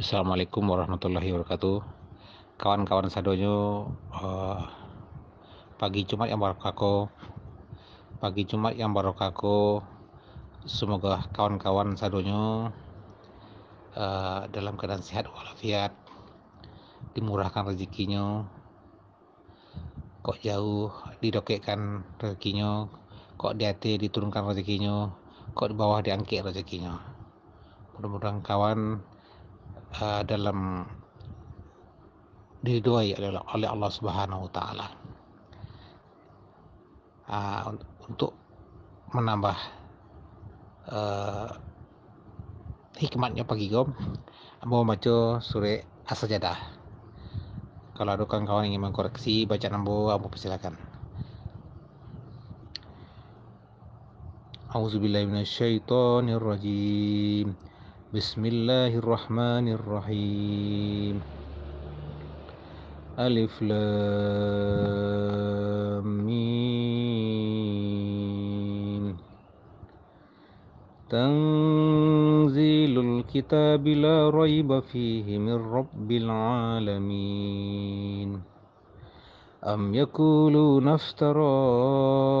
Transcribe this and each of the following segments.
Assalamualaikum warahmatullahi wabarakatuh. Kawan-kawan sadonyo uh, pagi Jumat yang barokah pagi Jumat yang barokah semoga kawan-kawan sadonyo uh, dalam keadaan sehat walafiat dimurahkan rezekinya kok jauh didokekkan rezekinya kok di hati diturunkan rezekinya kok di bawah diangkit rezekinya. Mudah-mudahan kawan uh, dalam didoai oleh Allah Subhanahu wa taala. Uh, untuk menambah uh, hikmatnya pagi gom mau baca surah As-Sajadah. Kalau ada kawan-kawan ingin mengkoreksi baca nambo, ambo persilakan. Auzubillahiminasyaitonirrajim. بسم الله الرحمن الرحيم. ألف لام تنزيل الكتاب لا ريب فيه من رب العالمين. أم يقولون افتراه؟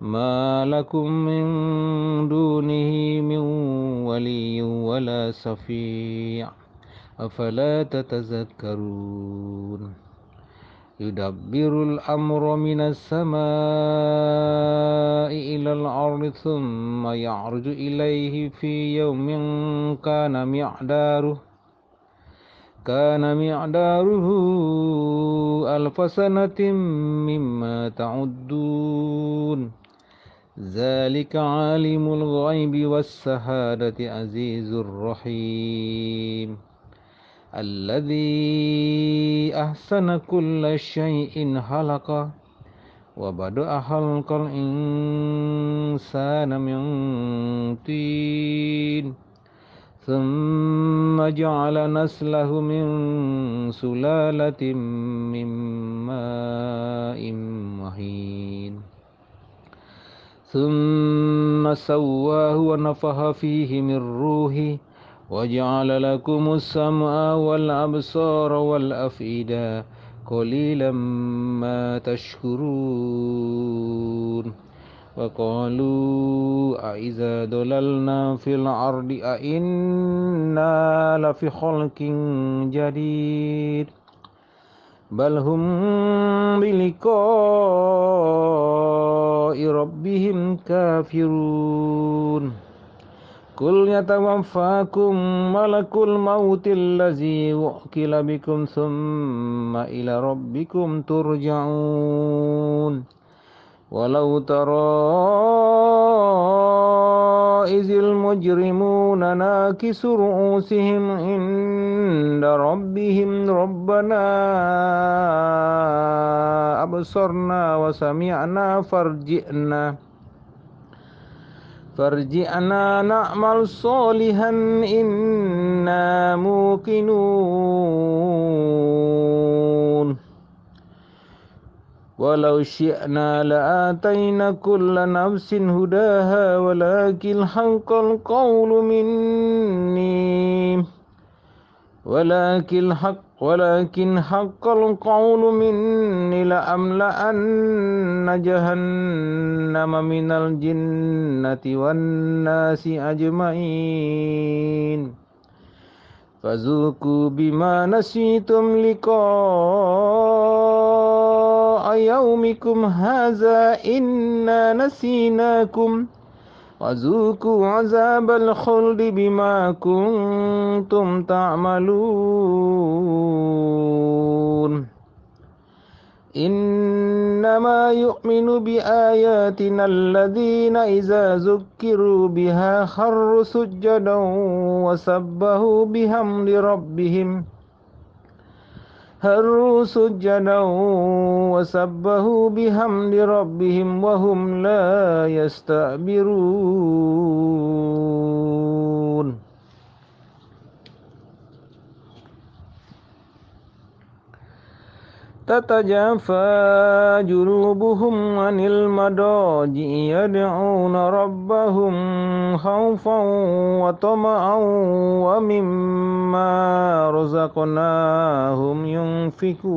ما لكم من دونه من ولي ولا شفيع. أفلا تتذكرون؟ يدبر الأمر من السماء إلى الأرض ثم يعرج إليه في يوم كان معداره كان معداره ألف سنة مما تعدون. ذلك عالم الغيب والسهادة عزيز الرحيم. الذي أحسن كل شيء خلق وبدأ خلق الإنسان من طين ثم جعل نسله من سلالة من ماء مهين. ثم سواه ونفخ فيه من روحه وجعل لكم السمع والأبصار والأفئدة قليلا ما تشكرون. وقالوا أإذا دللنا في الأرض أإنا لفي خلق جديد. balhum biliqa'i rabbihim kafirun. Kulnya tawafakum malakul mautil ladzi wakilabikum summa ila rabbikum turja'un. ولو ترى إذ المجرمون ناكس رؤوسهم عند ربهم ربنا أبصرنا وسمعنا فرجئنا فرجعنا نعمل صالحا إنا موقنون. ولو شئنا لآتينا كل نفس هداها ولكن حق القول مني. ولكن حق ولكن حق القول مني لأملأن جهنم من الجنة والناس أجمعين. فذوقوا بما نسيتم يومكم هذا إنا نسيناكم وذوقوا عذاب الخلد بما كنتم تعملون. إنما يؤمن بآياتنا الذين إذا ذكروا بها خروا سجدا وسبهوا بحمد ربهم. هروا سجدا وسبهوا بحمد ربهم وهم لا يستكبرون تتجافى جنوبهم عن المضاجع يدعون ربهم خوفا وطمعا ومما رزقناهم ينفقون.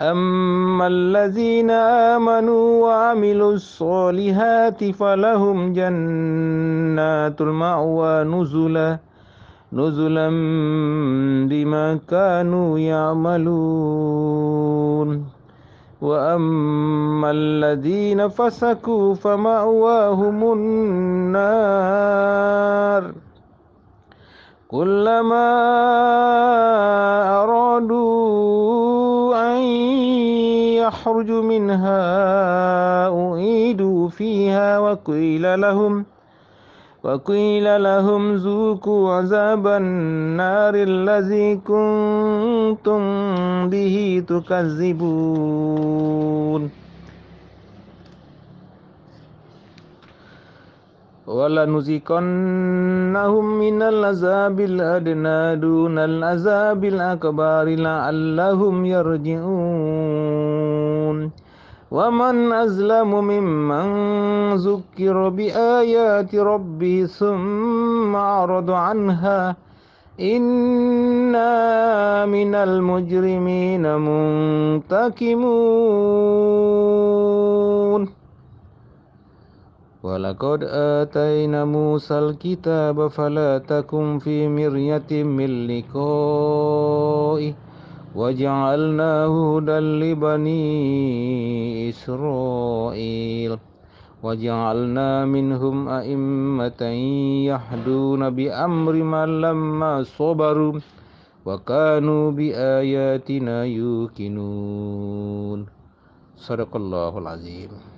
أما الذين آمنوا وعملوا الصالحات فلهم جنات المأوى نزلا نزلا بما كانوا يعملون. وأما الذين فسكوا فمأواهم النار كلما أرادوا يخرج منها أعيدوا فيها وقيل لهم وقيل لهم ذوقوا عذاب النار الذي كنتم به تكذبون. ولنذيقنهم من العذاب الأدنى دون العذاب الأكبر لعلهم يرجعون. ومن أظلم ممن ذكر بآيات ربه ثم أعرض عنها إنا من المجرمين منتقمون. ولقد آتينا موسى الكتاب فلا تكن في مرية من لقائه. وجعلناه هدى لبني إسرائيل. وجعلنا منهم أئمة يهدون بأمرنا لما صبروا وكانوا بآياتنا يوقنون. صدق الله العظيم.